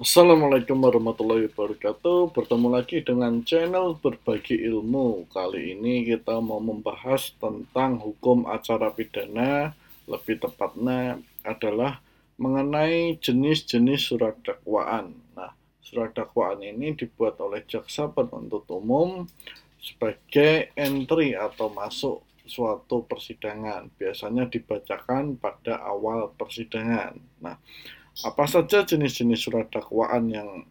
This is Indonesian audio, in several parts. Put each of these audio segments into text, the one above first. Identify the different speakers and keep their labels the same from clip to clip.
Speaker 1: Assalamualaikum warahmatullahi wabarakatuh. Bertemu lagi dengan channel Berbagi Ilmu. Kali ini kita mau membahas tentang hukum acara pidana, lebih tepatnya adalah mengenai jenis-jenis surat dakwaan. Nah, surat dakwaan ini dibuat oleh jaksa penuntut umum sebagai entry atau masuk suatu persidangan. Biasanya dibacakan pada awal persidangan. Nah, apa saja jenis-jenis surat dakwaan yang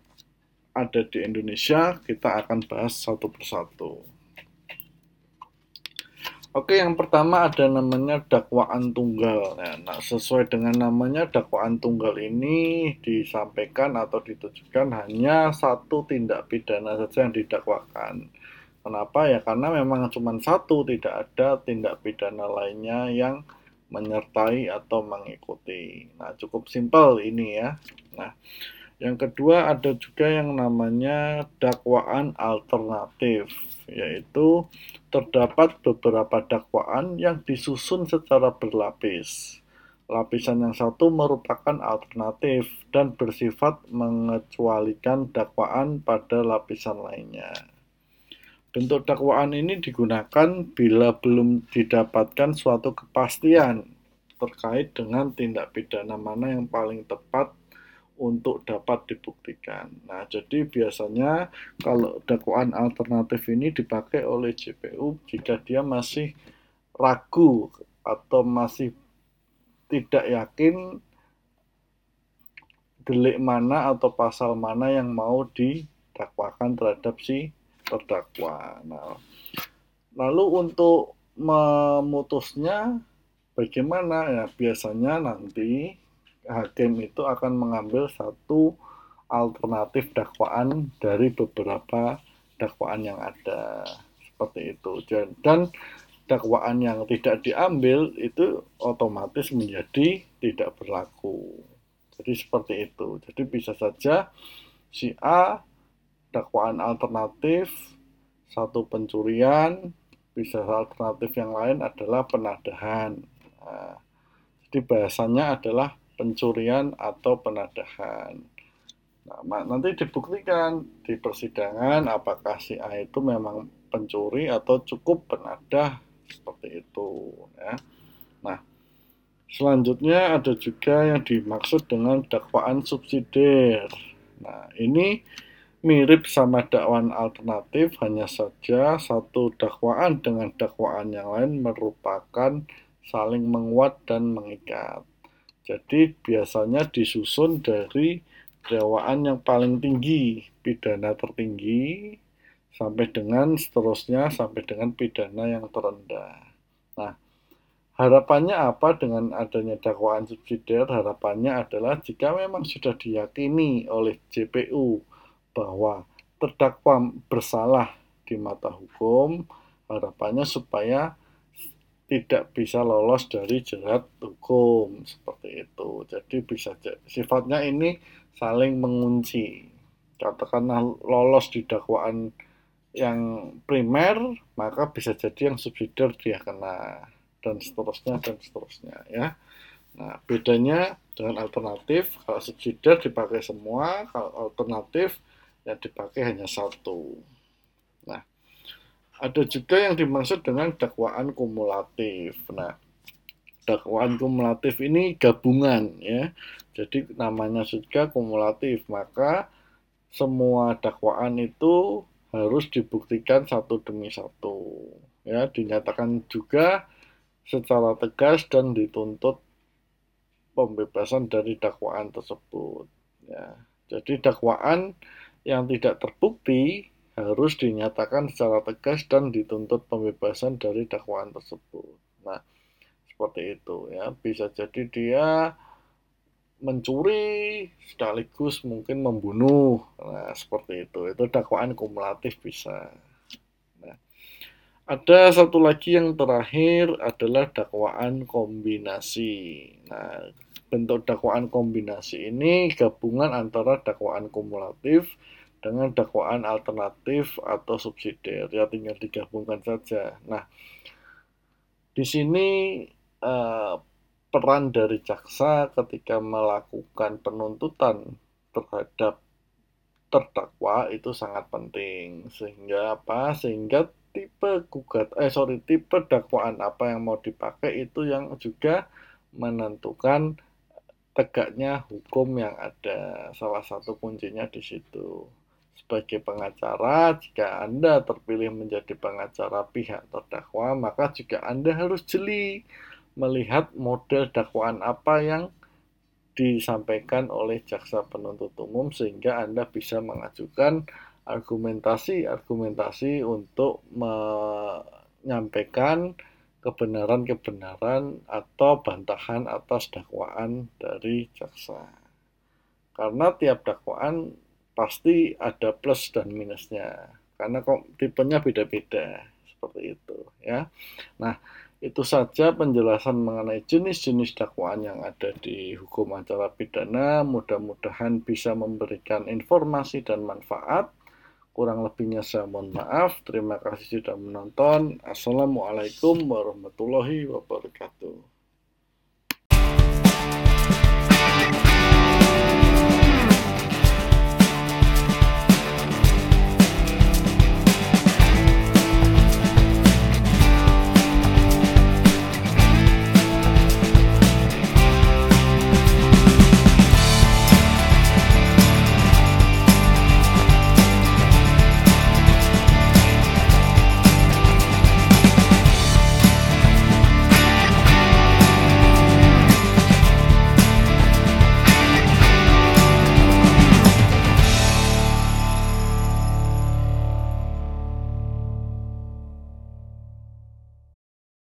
Speaker 1: ada di Indonesia, kita akan bahas satu persatu. Oke, yang pertama ada namanya dakwaan tunggal. Ya, nah, sesuai dengan namanya dakwaan tunggal ini disampaikan atau ditujukan hanya satu tindak pidana saja yang didakwakan. Kenapa ya? Karena memang cuma satu, tidak ada tindak pidana lainnya yang menyertai atau mengikuti. Nah, cukup simpel ini ya. Nah, yang kedua ada juga yang namanya dakwaan alternatif, yaitu terdapat beberapa dakwaan yang disusun secara berlapis. Lapisan yang satu merupakan alternatif dan bersifat mengecualikan dakwaan pada lapisan lainnya. Bentuk dakwaan ini digunakan bila belum didapatkan suatu kepastian terkait dengan tindak pidana mana yang paling tepat untuk dapat dibuktikan. Nah, jadi biasanya kalau dakwaan alternatif ini dipakai oleh JPU jika dia masih ragu atau masih tidak yakin delik mana atau pasal mana yang mau didakwakan terhadap si terdakwa. Nah, lalu untuk memutusnya bagaimana? Ya biasanya nanti hakim itu akan mengambil satu alternatif dakwaan dari beberapa dakwaan yang ada. Seperti itu. Dan, dan dakwaan yang tidak diambil itu otomatis menjadi tidak berlaku. Jadi seperti itu. Jadi bisa saja si A dakwaan alternatif, satu pencurian, bisa alternatif yang lain adalah penadahan. Nah, jadi bahasanya adalah pencurian atau penadahan. Nah, nanti dibuktikan di persidangan apakah si A itu memang pencuri atau cukup penadah seperti itu. Ya. Nah, selanjutnya ada juga yang dimaksud dengan dakwaan subsidiar. Nah, ini mirip sama dakwaan alternatif, hanya saja satu dakwaan dengan dakwaan yang lain merupakan saling menguat dan mengikat. Jadi biasanya disusun dari dakwaan yang paling tinggi, pidana tertinggi, sampai dengan seterusnya sampai dengan pidana yang terendah. Nah, harapannya apa dengan adanya dakwaan subsidiar? Harapannya adalah jika memang sudah diyakini oleh JPU bahwa terdakwa bersalah di mata hukum, harapannya supaya tidak bisa lolos dari jerat hukum seperti itu. Jadi bisa sifatnya ini saling mengunci. Katakanlah lolos di dakwaan yang primer, maka bisa jadi yang subsidiar dia kena dan seterusnya dan seterusnya ya. Nah, bedanya dengan alternatif, kalau subsidiar dipakai semua, kalau alternatif yang dipakai hanya satu. Nah, ada juga yang dimaksud dengan dakwaan kumulatif. Nah, dakwaan kumulatif ini gabungan ya. Jadi namanya juga kumulatif, maka semua dakwaan itu harus dibuktikan satu demi satu. Ya, dinyatakan juga secara tegas dan dituntut pembebasan dari dakwaan tersebut. Ya, jadi dakwaan yang tidak terbukti harus dinyatakan secara tegas dan dituntut pembebasan dari dakwaan tersebut. Nah, seperti itu ya. Bisa jadi dia mencuri sekaligus mungkin membunuh. Nah, seperti itu. Itu dakwaan kumulatif bisa. Nah, ada satu lagi yang terakhir adalah dakwaan kombinasi. Nah, bentuk dakwaan kombinasi ini gabungan antara dakwaan kumulatif dengan dakwaan alternatif atau subsidiar ya tinggal digabungkan saja. Nah, di sini eh, peran dari jaksa ketika melakukan penuntutan terhadap terdakwa itu sangat penting. Sehingga apa? Sehingga tipe gugat eh sorry tipe dakwaan apa yang mau dipakai itu yang juga menentukan tegaknya hukum yang ada. Salah satu kuncinya di situ sebagai pengacara jika Anda terpilih menjadi pengacara pihak terdakwa maka juga Anda harus jeli melihat model dakwaan apa yang disampaikan oleh jaksa penuntut umum sehingga Anda bisa mengajukan argumentasi-argumentasi untuk menyampaikan kebenaran-kebenaran atau bantahan atas dakwaan dari jaksa. Karena tiap dakwaan pasti ada plus dan minusnya. Karena kok tipenya beda-beda seperti itu ya. Nah, itu saja penjelasan mengenai jenis-jenis dakwaan yang ada di hukum acara pidana. Mudah-mudahan bisa memberikan informasi dan manfaat. Kurang lebihnya saya mohon maaf. Terima kasih sudah menonton. Assalamualaikum warahmatullahi wabarakatuh.